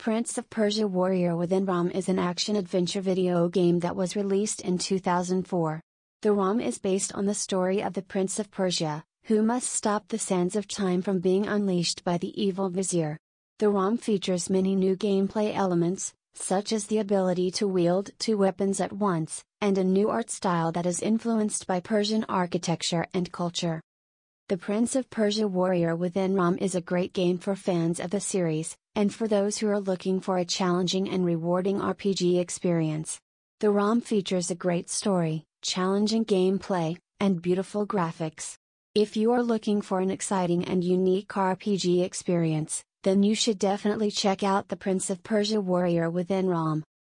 Prince of Persia Warrior Within ROM is an action adventure video game that was released in 2004. The ROM is based on the story of the Prince of Persia, who must stop the sands of time from being unleashed by the evil vizier. The ROM features many new gameplay elements, such as the ability to wield two weapons at once, and a new art style that is influenced by Persian architecture and culture. The Prince of Persia Warrior Within ROM is a great game for fans of the series, and for those who are looking for a challenging and rewarding RPG experience. The ROM features a great story, challenging gameplay, and beautiful graphics. If you are looking for an exciting and unique RPG experience, then you should definitely check out the Prince of Persia Warrior Within ROM.